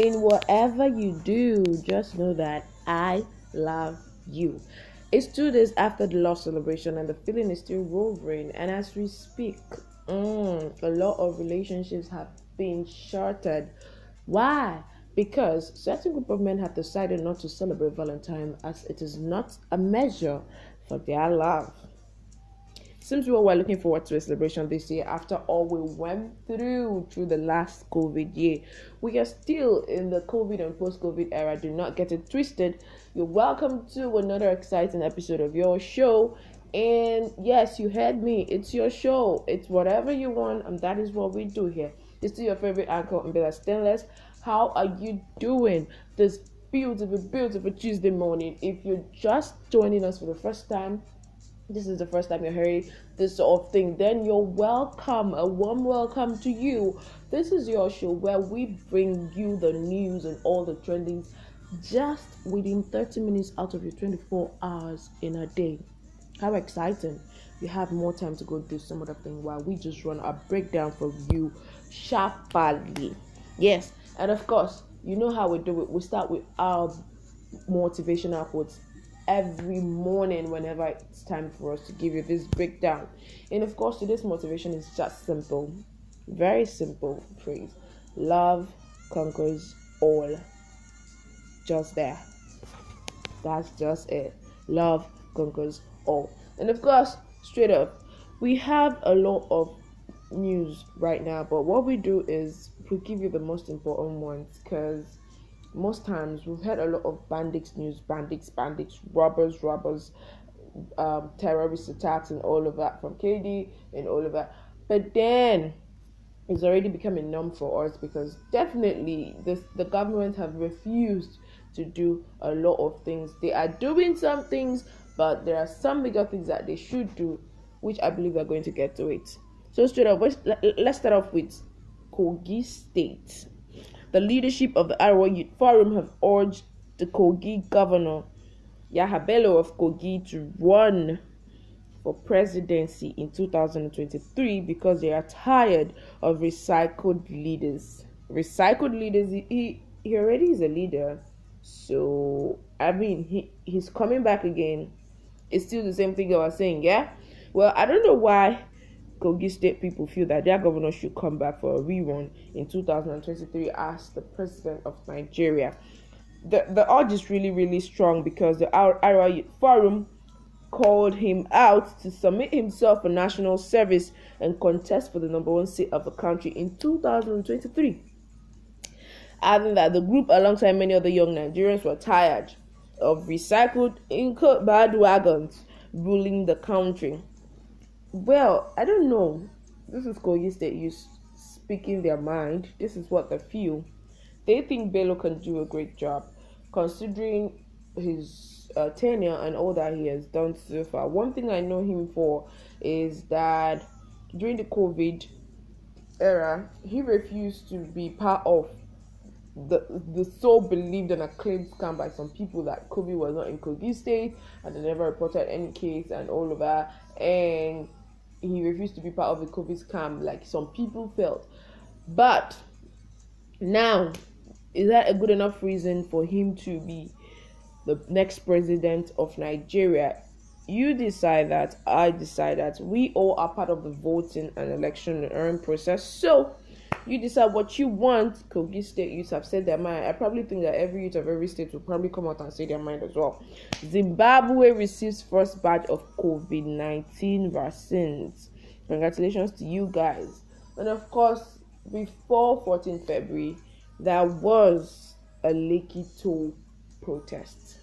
in whatever you do, just know that I love you. It's two days after the love celebration, and the feeling is still roving. And as we speak, mm, a lot of relationships have been shattered. Why? Because certain group of men have decided not to celebrate Valentine as it is not a measure for their love. Seems we were looking forward to a celebration this year after all we went through through the last COVID year. We are still in the COVID and post COVID era. Do not get it twisted. You're welcome to another exciting episode of your show. And yes, you heard me. It's your show. It's whatever you want, and that is what we do here. It's still your favorite anchor, Umbella Stainless. How are you doing this beautiful, beautiful Tuesday morning? If you're just joining us for the first time, this is the first time you're hearing this sort of thing, then you're welcome. A warm welcome to you. This is your show where we bring you the news and all the trendings just within 30 minutes out of your 24 hours in a day. How exciting! You have more time to go do some other thing while we just run a breakdown for you sharply. Yes, and of course, you know how we do it. We start with our motivational quotes every morning whenever it's time for us to give you this breakdown. And of course, today's motivation is just simple, very simple phrase love conquers all. Just there. That's just it. Love conquers all. And of course, straight up, we have a lot of news right now, but what we do is we give you the most important ones because most times we've heard a lot of bandits news, bandits, bandits, robbers, robbers, um, terrorist attacks, and all of that from KD and all of that. But then it's already becoming numb for us because definitely this the government have refused to do a lot of things. They are doing some things, but there are some bigger things that they should do, which I believe they're going to get to it. So straight up, let's, let's start off with Kogi State. The leadership of the Arawa Youth Forum have urged the Kogi governor, Yahaya Bello of Kogi, to run for presidency in 2023 because they are tired of recycled leaders. Recycled leaders, he, he already is a leader. So, I mean, he, he's coming back again. It's still the same thing I was saying, yeah? Well, I don't know why Kogi State people feel that their governor should come back for a rerun in 2023 as the president of Nigeria. The the urge is really really strong because the Youth Forum called him out to submit himself for national service and contest for the number one seat of the country in 2023. Adding that the group, alongside many other young Nigerians, were tired of recycled inco bandwagons ruling the country. Well, I don't know. This is Kogi State Youth speaking their mind. This is what they feel. They think Bello can do a great job, considering his uh, tenure and all that he has done so far. One thing I know him for is that during the COVID era, he refused to be part of the the so believed and acclaimed scam by some people that Kobe was not in Kogi State and they never reported any case and all of that. And he refused to be part of the COVID scam like some people felt. But now, is that a good enough reason for him to be the next president of Nigeria? You decide that, I decide that. We all are part of the voting and election and process. So, you decide what you want. Kogi State youths have said their mind. I probably think that every youth of every state will probably come out and say their mind as well. Zimbabwe receives first batch of COVID 19 vaccines. Congratulations to you guys. And of course, before 14 February, there was a Lekki toll protest.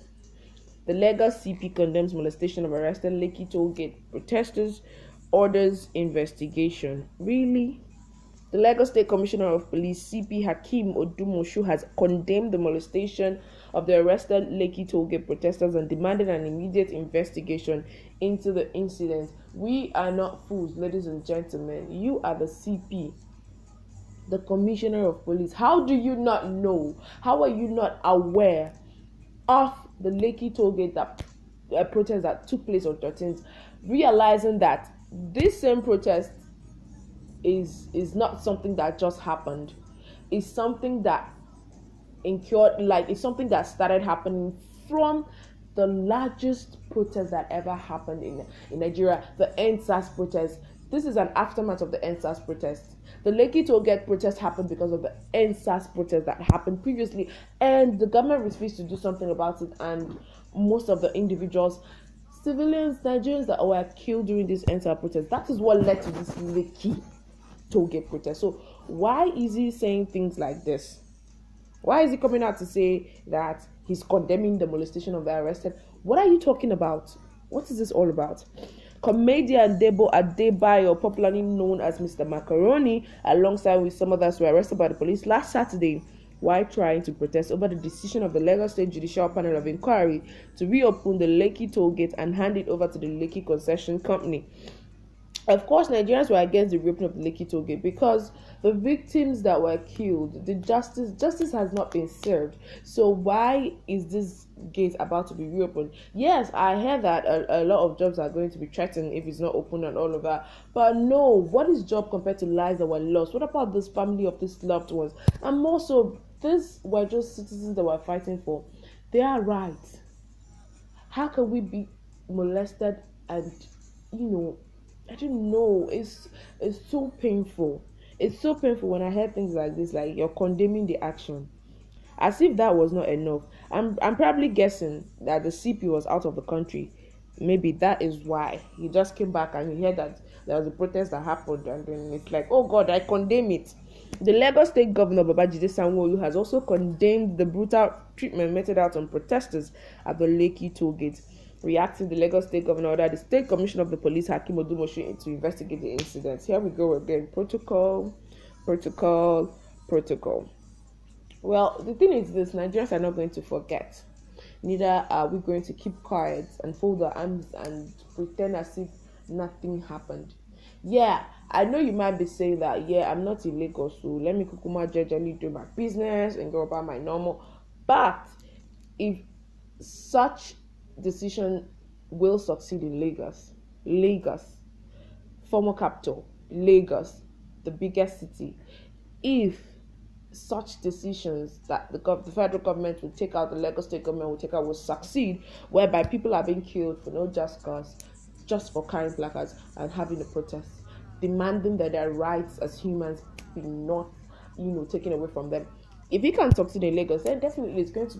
The Lagos CP condemns molestation of arrested Lekki toll gate protesters, orders investigation. Really? The Lagos State Commissioner of Police, CP Hakeem Odumosu, has condemned the molestation of the arrested Lekki Tollgate protesters and demanded an immediate investigation into the incident. We are not fools, ladies and gentlemen. You are the CP, the Commissioner of Police. How do you not know? How are you not aware of the Lekki Tollgate that uh, protest that took place on 13th, realizing that this same protest is is not something that just happened. It's something that incurred like it's something that started happening from the largest protest that ever happened in, in Nigeria, the EndSARS protest. This is an aftermath of the EndSARS protest. The Lekki Tollgate protest happened because of the EndSARS protest that happened previously, and the government refused to do something about it. And most of the individuals, civilians, Nigerians that were killed during this EndSARS protest, that is what led to this Lekki Tollgate protest. So, why is he saying things like this? Why is he coming out to say that he's condemning the molestation of the arrested? What are you talking about? What is this all about? Comedian Debo Adebayo, popularly known as Mr. Macaroni, alongside with some others, were arrested by the police last Saturday while trying to protest over the decision of the Lagos State Judicial Panel of Inquiry to reopen the Lekki toll gate and hand it over to the Lekki Concession Company. Of course, Nigerians were against the reopening of the Lekki toll gate because the victims that were killed, the justice justice has not been served. So why is this gate about to be reopened? Yes, I hear that a, a lot of jobs are going to be threatened if it's not open and all of that. But no, what is job compared to lives that were lost? What about this family of these loved ones? And also, these were just citizens that were fighting for their rights. How can we be molested and you know I don't know. It's it's so painful. It's so painful when I hear things like this, like you're condemning the action. As if that was not enough. I'm I'm probably guessing that the CP was out of the country. Maybe that is why he just came back and he heard that there was a protest that happened, and then it's like, oh God, I condemn it. The Lagos State Governor Babajide Sanwo-Olu has also condemned the brutal treatment meted out on protesters at the Lekki toll gate. Reacting, the Lagos State Governor ordered the State Commissioner of the Police, Hakeem Odumosu, to investigate the incident. Here we go again. Protocol, protocol, protocol. Well, the thing is this Nigerians are not going to forget. Neither are we going to keep quiet and fold our arms and pretend as if nothing happened. Yeah, I know you might be saying that, yeah, I'm not in Lagos, so let me kukuma jejely do my business and go about my normal. But if such decision will succeed in Lagos, Lagos, former capital, Lagos, the biggest city, if such decisions that the, gov- the federal government will take out, the Lagos state government will take out, will succeed, whereby people are being killed for no just cause, just for carrying placards and having a protest, demanding that their rights as humans be not, you know, taken away from them. If he can succeed in Lagos, then definitely it's going to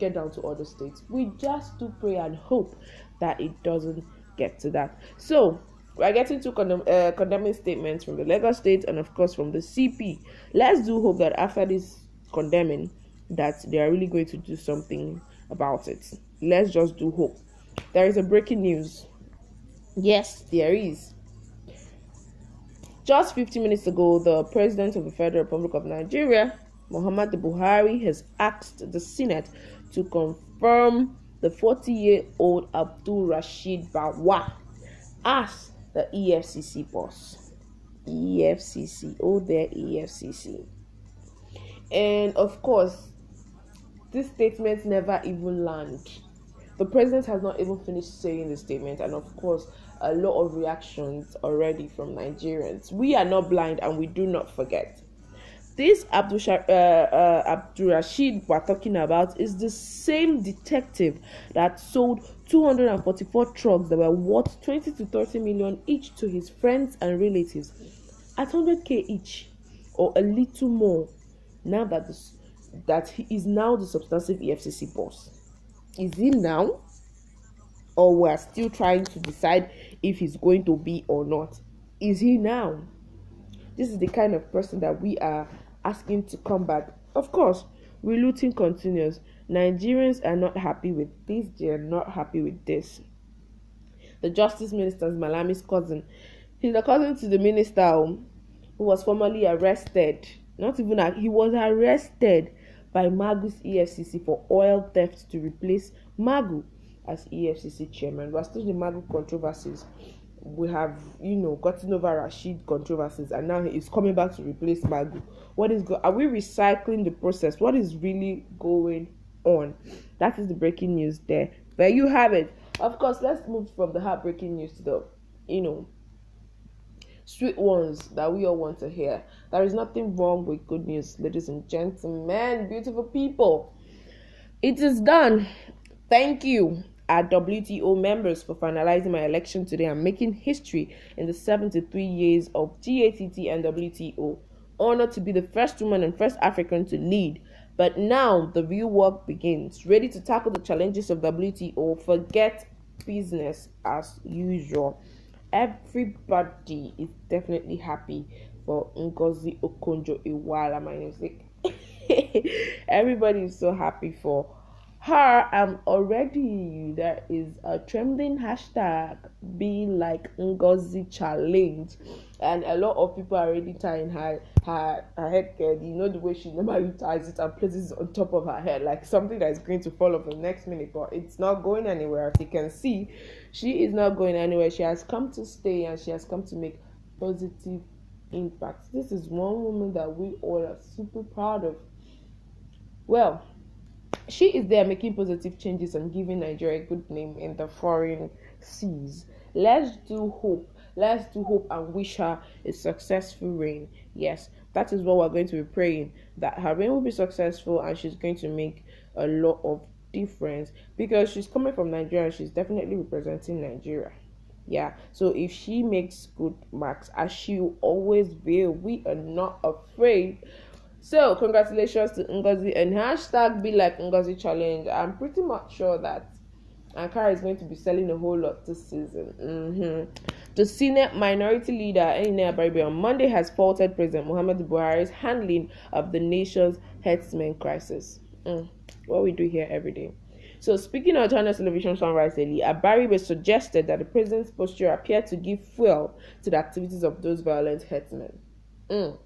get down to other states. We just do pray and hope that it doesn't get to that. So we're getting to condemn, uh, condemning statements from the Lagos state and of course from the CP. Let's do hope that after this condemning, that they are really going to do something about it. Let's just do hope. There is a breaking news. Yes, there is. Just 15 minutes ago, the President of the Federal Republic of Nigeria, Muhammad Buhari, has asked the Senate to confirm the 40 year old Abdul Rashid Bawa as the EFCC boss. EFCC, oh, there, EFCC. And of course, this statement never even landed. The president has not even finished saying the statement, and of course, a lot of reactions already from Nigerians. We are not blind and we do not forget. This Abdul, uh, uh, Abdul Rashid we're talking about is the same detective that sold 244 trucks that were worth 20 to 30 million each to his friends and relatives at 100k each or a little more now that this, that he is now the substantive EFCC boss. Is he now? Or we're still trying to decide if he's going to be or not. Is he now? This is the kind of person that we are asking to come back. Of course, relooting continues. Nigerians are not happy with this, they are not happy with this. The Justice Minister's Malami's cousin, he's a cousin to the minister um, who was formerly arrested. Not even he was arrested by Magu's EFCC for oil theft to replace Magu as EFCC chairman. We're still the Magu controversies. We have, you know, gotten over Rashid controversies, and now he's coming back to replace Magu. What is go? Are we recycling the process? What is really going on? That is the breaking news there. There you have it. Of course, let's move from the heartbreaking news to the, you know, sweet ones that we all want to hear. There is nothing wrong with good news, ladies and gentlemen, beautiful people. It is done. Thank you, our WTO members, for finalizing my election today and making history in the 73 years of GATT and WTO. Honored to be the first woman and first African to lead. But now the real work begins. Ready to tackle the challenges of WTO, forget business as usual everybody is definitely happy for Ngozi Okonjo Iweala, my music. everybody is so happy for her. Um, already there is a trending hashtag be like Ngozi challenge, and a lot of people are already tying her her her head gear. You know the way she normally ties it and places it on top of her head, like something that is going to fall off the next minute, but it's not going anywhere. As you can see, she is not going anywhere. She has come to stay and she has come to make positive impact. This is one woman that we all are super proud of. Well, she is there making positive changes and giving Nigeria a good name in the foreign seas. Let's do hope. Let's do hope and wish her a successful reign. Yes, that is what we're going to be praying that her reign will be successful and she's going to make a lot of difference because she's coming from Nigeria. She's definitely representing Nigeria. Yeah, so if she makes good marks, as she always will, we are not afraid so congratulations to Ngozi and hashtag be like Ngozi challenge. I'm pretty much sure that Ankara is going to be selling a whole lot this season. Mm-hmm. The senior minority leader Ene Abaribe on Monday has faulted President Muhammadu Buhari's handling of the nation's herdsmen crisis. Mm. What we do here every day. So, speaking on Channels Television Sunrise Daily, Abaribe suggested that the president's posture appeared to give fuel to the activities of those violent herdsmen. Mm.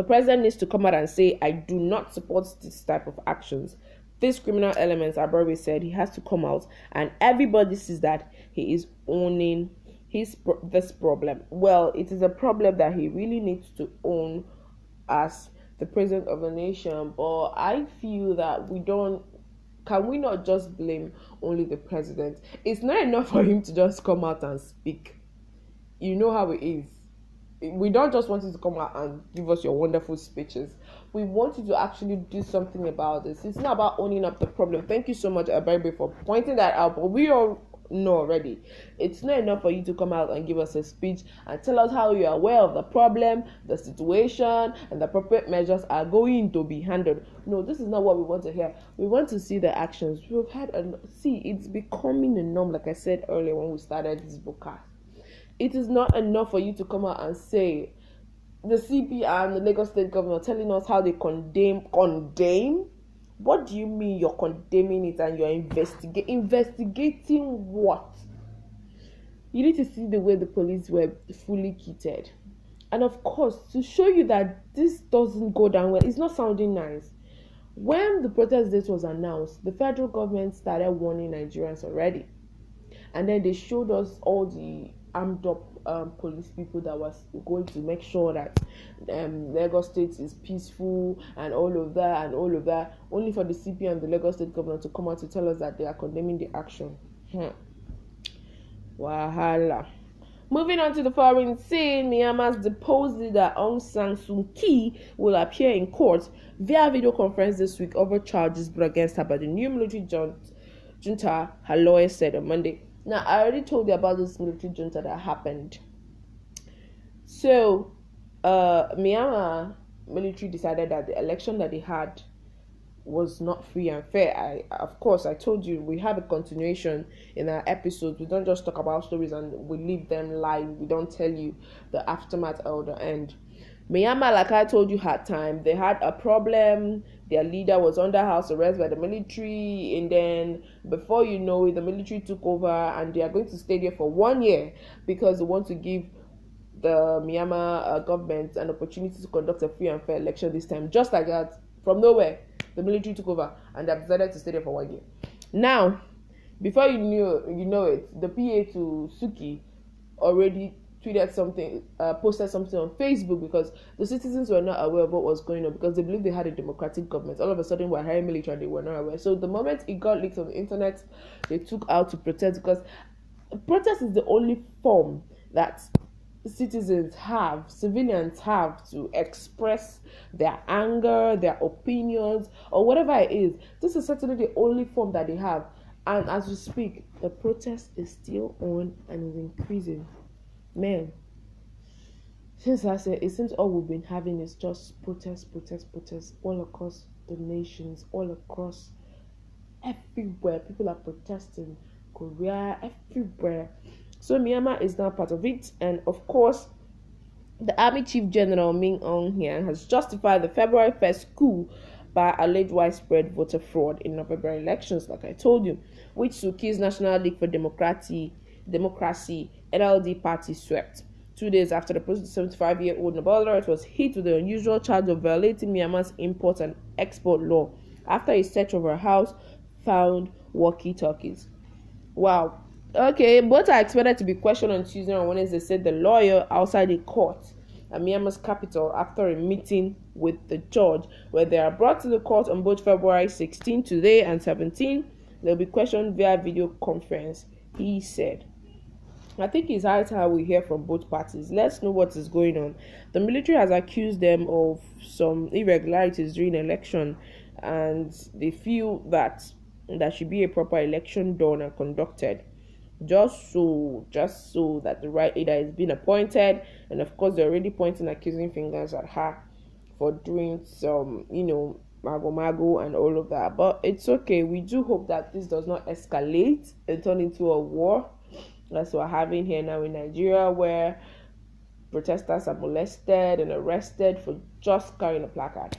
The president needs to come out and say, I do not support this type of actions. These criminal elements, Abaribe said, he has to come out, and everybody sees that he is owning his this problem. Well, it is a problem that he really needs to own as the president of the nation. But I feel that we don't. Can we not just blame only the president? It's not enough for him to just come out and speak. You know how it is we don't just want you to come out and give us your wonderful speeches. We want you to actually do something about this. It's not about owning up the problem. Thank you so much, Abaribe, for pointing that out. But we all know already. It's not enough for you to come out and give us a speech and tell us how you are aware of the problem, the situation, and the appropriate measures are going to be handled. No, this is not what we want to hear. We want to see the actions. We've had a see. It's becoming a norm, like I said earlier when we started this podcast it is not enough for you to come out and say the CP and the Lagos State governor telling us how they condemn condemn. What do you mean you're condemning it and you're investigating investigating what? You need to see the way the police were fully kitted. And of course, to show you that this doesn't go down well, it's not sounding nice. When the protest date was announced, the federal government started warning Nigerians already. And then they showed us all the armed up um, police people that was going to make sure that um, Lagos State is peaceful and all of that and all of that, only for the CP and the Lagos State governor to come out to tell us that they are condemning the action. Hmm. Wahala. Moving on to the foreign scene, Myanmar's deposed leader Aung San Suu Kyi will appear in court via video conference this week over charges brought against her by the new military junta, her lawyer said on Monday. Now, I already told you about this military junta that happened. So, uh, Myanmar military decided that the election that they had was not free and fair. I, of course, I told you we have a continuation in our episodes. We don't just talk about stories and we leave them live. We don't tell you the aftermath or the end. Myanmar, like I told you, had time. They had a problem. Their leader was under house arrest by the military, and then before you know it, the military took over, and they are going to stay there for one year because they want to give the Myanmar uh, government an opportunity to conduct a free and fair election this time, just like that, from nowhere the military took over and they decided to stay there for one year. Now, before you knew you know it, the PA to Suu Kyi already tweeted something, uh, posted something on Facebook because the citizens were not aware of what was going on because they believed they had a democratic government. All of a sudden, we're hiring military and they were not aware. So the moment it got leaked on the internet, they took out to protest because protest is the only form that citizens have, civilians have to express their anger, their opinions, or whatever it is. This is certainly the only form that they have. And as we speak, the protest is still on and is increasing. Man, since I said it seems all we've been having is just protest, protest, protest all across the nations, all across everywhere. People are protesting, Korea, everywhere. So Myanmar is now part of it, and of course, the Army Chief General Min Aung Hlaing has justified the February 1st coup by alleged widespread voter fraud in November elections, like I told you, which Suu Kyi's National League for Democracy, Democracy NLD party swept. Two days after the 75 year old laureate was hit with the unusual charge of violating Myanmar's import and export law after a search of her house found walkie talkies. Wow, Okay, both are expected to be questioned on Tuesday and Wednesday, said the lawyer outside the court at Myanmar's capital after a meeting with the judge, where they are brought to the court on both February 16 today and 17. They'll be questioned via video conference, he said. I think it's high time we hear from both parties. Let's know what is going on. The military has accused them of some irregularities during election, and they feel that there should be a proper election done and conducted just so just so that the right leader is being appointed and of course they're already pointing accusing fingers at her for doing some you know mago mago and all of that but it's okay we do hope that this does not escalate and turn into a war that's what we're having here now in nigeria where protesters are molested and arrested for just carrying a placard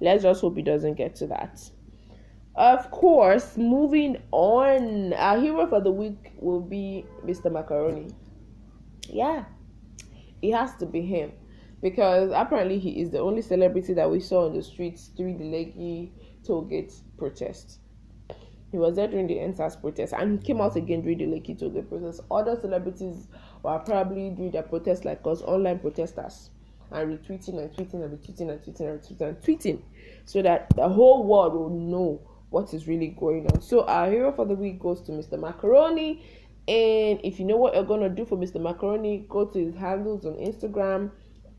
let's just hope it doesn't get to that of course, moving on, our hero for the week will be Mr. Macaroni. Yeah, it has to be him because apparently he is the only celebrity that we saw on the streets during the Lekki Tollgate protest. He was there during the EndSARS protest and he came out again during the Lekki Tollgate protest. Other celebrities were probably doing their protest like us, online protesters, and retweeting and tweeting and retweeting and tweeting and retweeting and tweeting so that the whole world will know what is really going on. So our hero for the week goes to Mr. Macaroni. And if you know what you're gonna do for Mr. Macaroni, go to his handles on Instagram,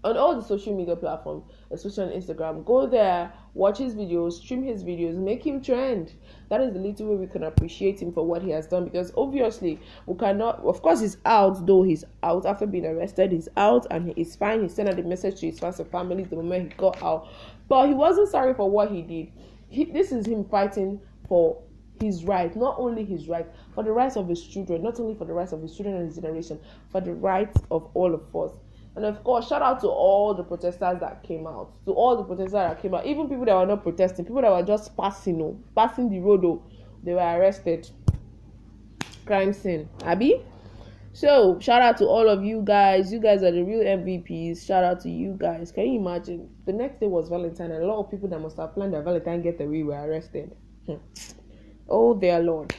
on all the social media platforms, especially on Instagram. Go there, watch his videos, stream his videos, make him trend. That is the little way we can appreciate him for what he has done. Because obviously, we cannot. Of course, he's out. Though he's out after being arrested, he's out and he's fine. He sent out a message to his fans and family the moment he got out. But he wasn't sorry for what he did he, this is him fighting for his right, not only his right, for the rights of his children, not only for the rights of his children and his generation, for the rights of all of us. And of course, shout out to all the protesters that came out, to all the protesters that came out, even people that were not protesting, people that were just passing, oh, passing the road, oh, they were arrested. Crime scene, Abby. So shout out to all of you guys. You guys are the real MVPs. Shout out to you guys. Can you imagine? The next day was Valentine, and a lot of people that must have planned their Valentine getaway were arrested. Hmm. Oh dear Lord.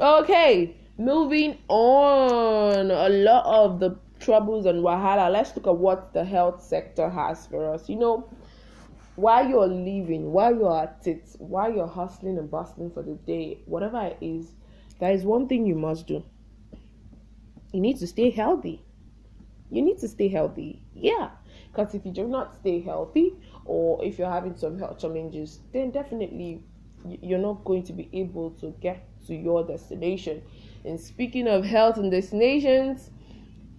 Okay, moving on. A lot of the troubles and wahala. Let's look at what the health sector has for us. You know, while you're living, while you're at it, while you're hustling and bustling for the day, whatever it is, there is one thing you must do. You need to stay healthy. You need to stay healthy. Yeah. Because if you do not stay healthy, or if you're having some health challenges, then definitely you're not going to be able to get to your destination. And speaking of health and destinations,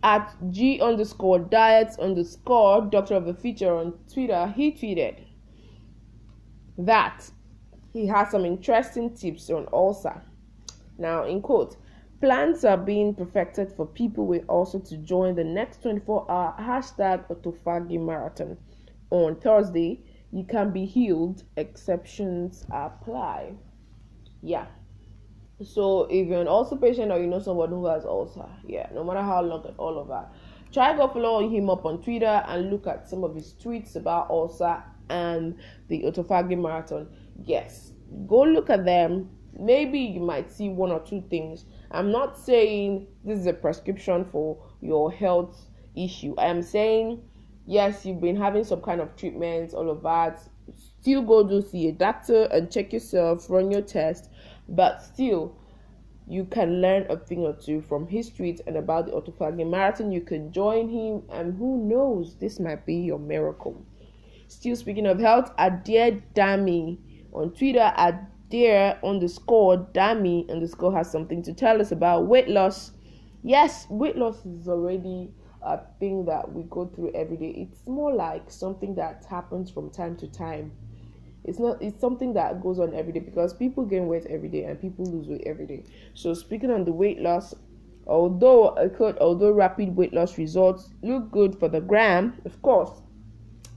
at G underscore diets underscore doctor of the future on Twitter, he tweeted that he has some interesting tips on ulcer. Now, in quote, plans are being perfected for people with ulcer to join the next 24 hour hashtag autophagy marathon on Thursday. You can be healed, exceptions apply. Yeah. So if you're an ulcer patient or you know someone who has ulcer, yeah, no matter how long and all of that, try go follow him up on Twitter and look at some of his tweets about ulcer and the autophagy marathon. Yes, go look at them. Maybe you might see one or two things. I'm not saying this is a prescription for your health issue. I am saying yes, you've been having some kind of treatments, all of that. Still go to see a doctor and check yourself, run your test but still you can learn a thing or two from his tweets and about the autophagy marathon. You can join him, and who knows, this might be your miracle. Still speaking of health, Adair Dami on Twitter, Adair underscore Dami underscore has something to tell us about weight loss. Yes, weight loss is already a thing that we go through every day. It's more like something that happens from time to time it's not it's something that goes on every day because people gain weight every day and people lose weight every day. So speaking on the weight loss although could although rapid weight loss results look good for the gram of course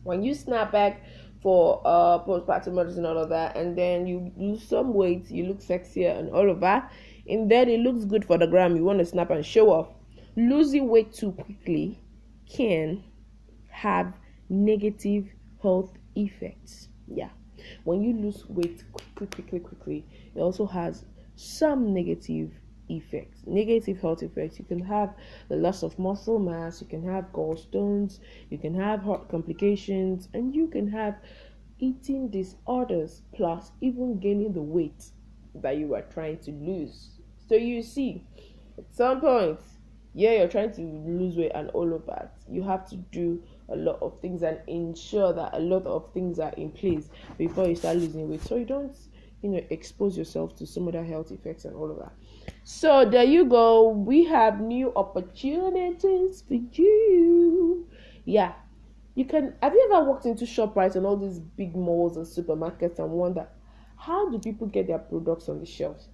when you snap back for uh postpartum medicine and all of that and then you lose some weight you look sexier and all of that and then it looks good for the gram you want to snap and show off. Losing weight too quickly can have negative health effects. Yeah when you lose weight quickly, quickly, quickly, it also has some negative effects, negative health effects. You can have the loss of muscle mass, you can have gallstones, you can have heart complications, and you can have eating disorders, plus even gaining the weight that you are trying to lose. So you see, at some point, yeah, you're trying to lose weight and all of that. You have to do a lot of things and ensure that a lot of things are in place before you start losing weight. So you don't you know expose yourself to some other health effects and all of that. So there you go. We have new opportunities for you. Yeah. You can have you ever walked into shoprite and all these big malls and supermarkets and wonder how do people get their products on the shelves?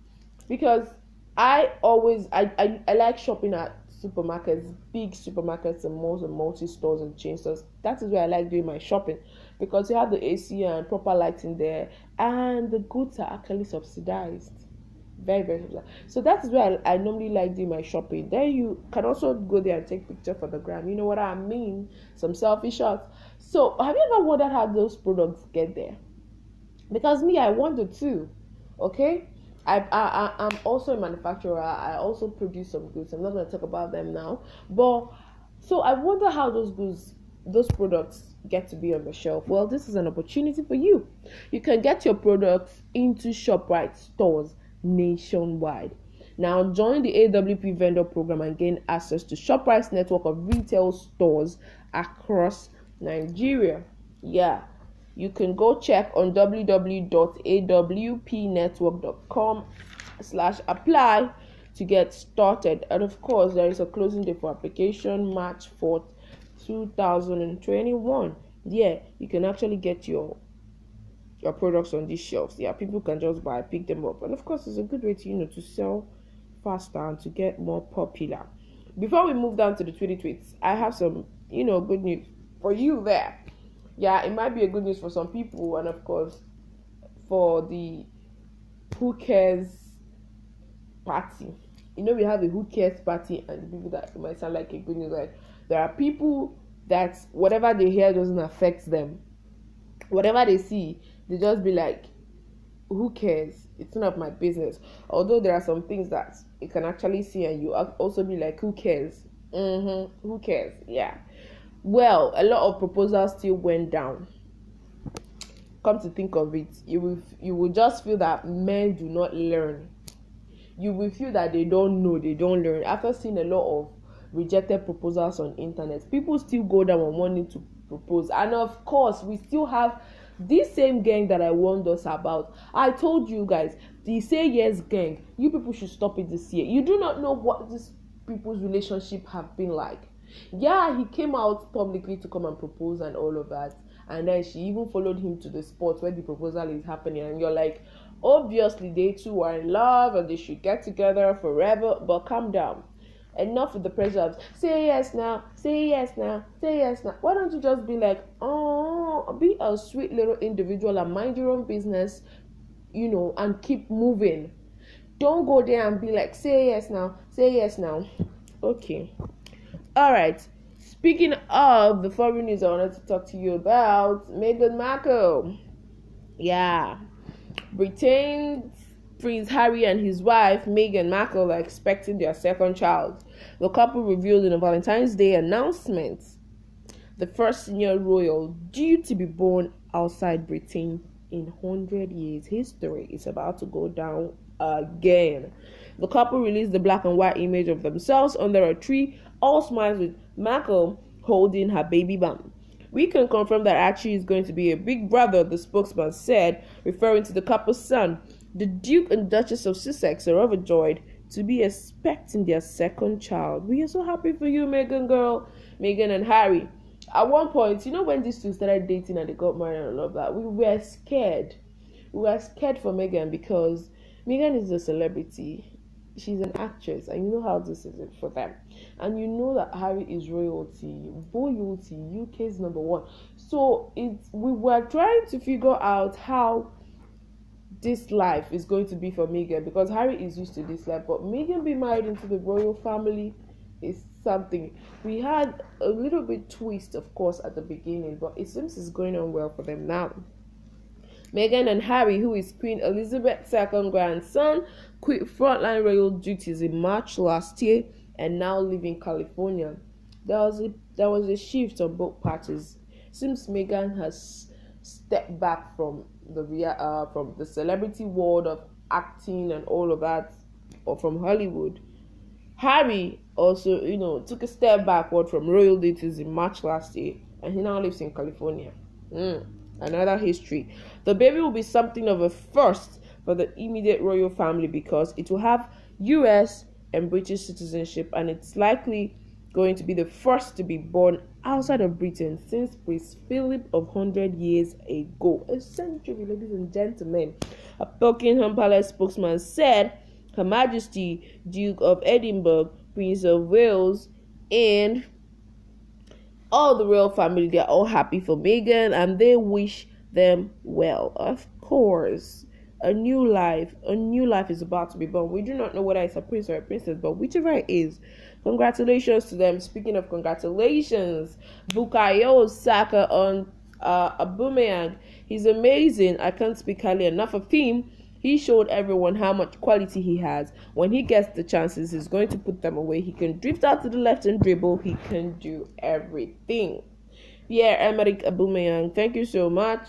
Because i always i i, I like shopping at supermarkets, big supermarkets and malls and multi stores and chain stores. That is where I like doing my shopping because you have the AC and proper lighting there, and the goods are actually subsidized. Very, very subsidized. So that is where I, I normally like doing my shopping. Then you can also go there and take picture for the gram. You know what I mean? Some selfie shots. So have you ever wondered how those products get there? Because me, I wonder too. Okay, I, I, I'm also a manufacturer. I also produce some goods. I'm not going to talk about them now. But so I wonder how those goods, those products get to be on the shelf. Well, this is an opportunity for you. You can get your products into ShopRite stores nationwide. Now, join the AWP vendor program and gain access to ShopRite's network of retail stores across Nigeria. Yeah, you can go check on www.awpnetwork.com slash apply to get started. And of course there is a closing date for application march 4th 2021 yeah you can actually get your your products on these shelves. Yeah people can just buy pick them up. And of course it's a good way to you know to sell faster and to get more popular. Before we move down to the 20 tweets i have some you know good news for you there yeah, it might be a good news for some people, and of course, for the who cares party. you know we have a who cares party and the people that might sound like a good news like there are people that whatever they hear doesn't affect them. Whatever they see they just be like who cares? It's none of my business. Although there are some things that you can actually see and you also be like who cares? Mm-hmm. who cares? Yeah well a lot of proposals still went down. Come to think of it you will you will just feel that men do not learn. You will feel that they don't know they don't learn. After seeing a lot of rejected proposals on internet people still go down on wanting to propose. And of course we still have this same gang that i warned us about. I told you guys the say yes gang you people should stop it this year. You do not know what these people's relationship have been like yeah he came out publicly to come and propose and all of that. And then she even followed him to the spot where the proposal is happening. And you're like obviously they two are in love and they should get together forever. But calm down. Enough with the pressure of say yes now. Say yes now. Say yes now. Why don't you just be like oh be a sweet little individual and mind your own business you know and keep moving. Don't go there and be like say yes now. Say yes now. Okay all right. Speaking of the foreign news i wanted to talk to you about meghan markle. Yeah. Britain's prince harry and his wife meghan markle are expecting their second child. The couple revealed in a valentine's day announcement the first senior royal due to be born outside britain in 100 years history. Is about to go down again. The couple released the black and white image of themselves under a tree all smiles with Markle holding her baby bump. We can confirm that Archie is going to be a big brother, the spokesman said, referring to the couple's son. The Duke and Duchess of Sussex are overjoyed to be expecting their second child. We are so happy for you, Meghan girl, Meghan and Harry. At one point, you know when these two started dating and they got married and all of that, we were scared. We were scared for Meghan because Meghan is a celebrity she's an actress and you know how this is for them. And you know that harry is royalty royalty uk's number one. So it's we were trying to figure out how this life is going to be for meghan because harry is used to this life but meghan being married into the royal family is something. We had a little bit twist of course at the beginning but it seems it's going on well for them now Meghan and Harry, who is Queen Elizabeth's second grandson, quit frontline royal duties in March last year and now live in California. There was a there was a shift on both parties. Seems Meghan has stepped back from the uh, from the celebrity world of acting and all of that, or from Hollywood. Harry also, you know, took a step backward from royal duties in March last year, and he now lives in California. Mm another history. The baby will be something of a first for the immediate royal family because it will have US and British citizenship and it's likely going to be the first to be born outside of Britain since Prince Philip of 100 years ago. A century, ladies and gentlemen. A Buckingham Palace spokesman said Her Majesty Duke of Edinburgh, Prince of Wales, and all the royal family they're all happy for Meghan and they wish them well. Of course, a new life, a new life is about to be born. We do not know whether it's a prince or a princess, but whichever it is, congratulations to them. Speaking of congratulations, Bukayo Saka on uh, Aubameyang. He's amazing. I can't speak highly enough of him. He showed everyone how much quality he has. When he gets the chances, he's going to put them away. He can drift out to the left and dribble. He can do everything. Pierre Emerick Aubameyang, thank you so much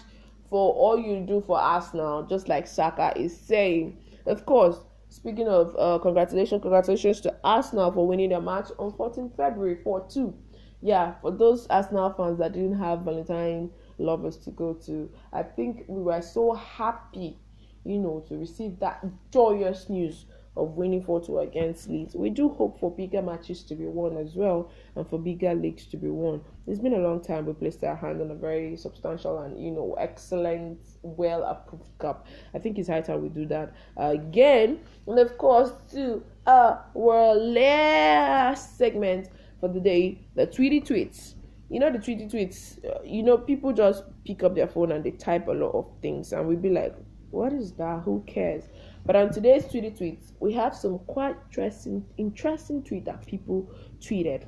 for all you do for Arsenal. Just like Saka is saying, of course. Speaking of uh, congratulations, congratulations to Arsenal for winning their match on 14 February 4 2. Yeah, for those Arsenal fans that didn't have Valentine lovers to go to, I think we were so happy you know, to receive that joyous news of winning 4 2 against Leeds. We do hope for bigger matches to be won as well and for bigger leagues to be won. It's been a long time we placed our hand on a very substantial and, you know, excellent, well approved cup. I think it's high time we do that again. And of course, to our last segment for the day the tweety tweets. You know, the tweety tweets, uh, you know, people just pick up their phone and they type a lot of things, and we'd be like, what is that? Who cares? But on today's Twitter tweets, we have some quite interesting, interesting tweet that people tweeted.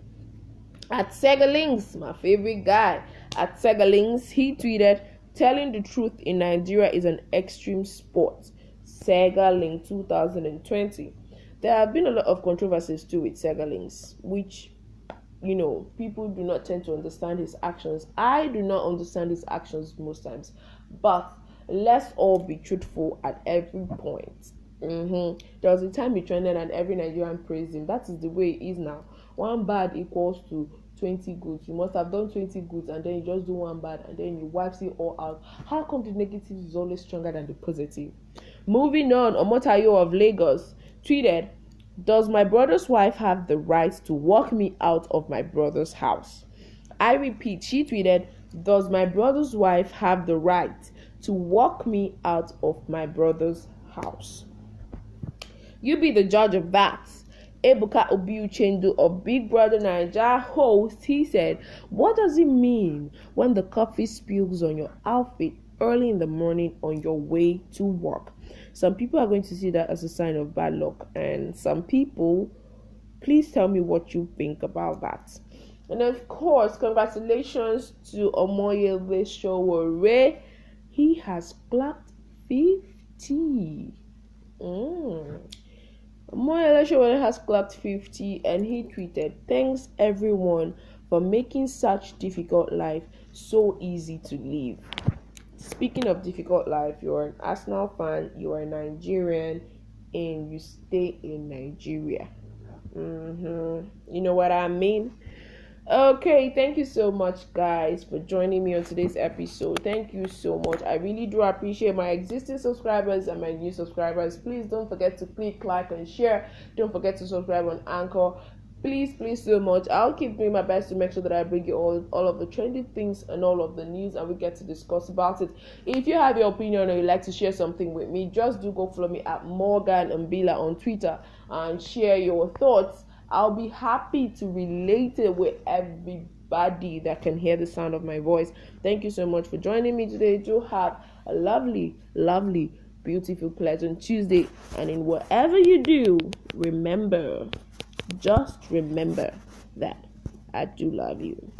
At Segalings, my favorite guy, at Segalings, he tweeted, "Telling the truth in Nigeria is an extreme sport." Segalink 2020. There have been a lot of controversies too with Segalings, which you know people do not tend to understand his actions. I do not understand his actions most times, but let's all be truthful at every point. Mm-hmm. There was a time he trended and every Nigerian praised him. That is the way it is now. One bad equals to 20 goods. You must have done 20 goods and then you just do one bad and then you wipe it all out. How come the negative is always stronger than the positive? Moving on, Omotayo of Lagos tweeted, Does my brother's wife have the right to walk me out of my brother's house? I repeat, she tweeted, Does my brother's wife have the right to walk me out of my brother's house? You be the judge of that. Ebuka Obi-Uchendu of Big Brother Naija host, he said, What does it mean when the coffee spills on your outfit early in the morning on your way to work? Some people are going to see that as a sign of bad luck, and some people, please tell me what you think about that. And of course, congratulations to Omoyele Sowore. He has clocked 50. Mm. Moyele Sowore has clocked 50 and he tweeted, Thanks everyone for making such difficult life so easy to live. Speaking of difficult life, you're an Arsenal fan, you're a Nigerian, and you stay in Nigeria. Mm-hmm. You know what I mean? Okay, thank you so much, guys, for joining me on today's episode. Thank you so much. I really do appreciate my existing subscribers and my new subscribers. Please don't forget to click, like, and share. Don't forget to subscribe on Anchor. Please, please, so much. I'll keep doing my best to make sure that I bring you all, all of the trendy things and all of the news, and we get to discuss about it. If you have your opinion or you'd like to share something with me, just do go follow me at Morgan Mbila on Twitter and share your thoughts I'll be happy to relate it with everybody that can hear the sound of my voice. Thank you so much for joining me today. Do have a lovely, lovely, beautiful, pleasant Tuesday. And in whatever you do, remember, just remember that I do love you.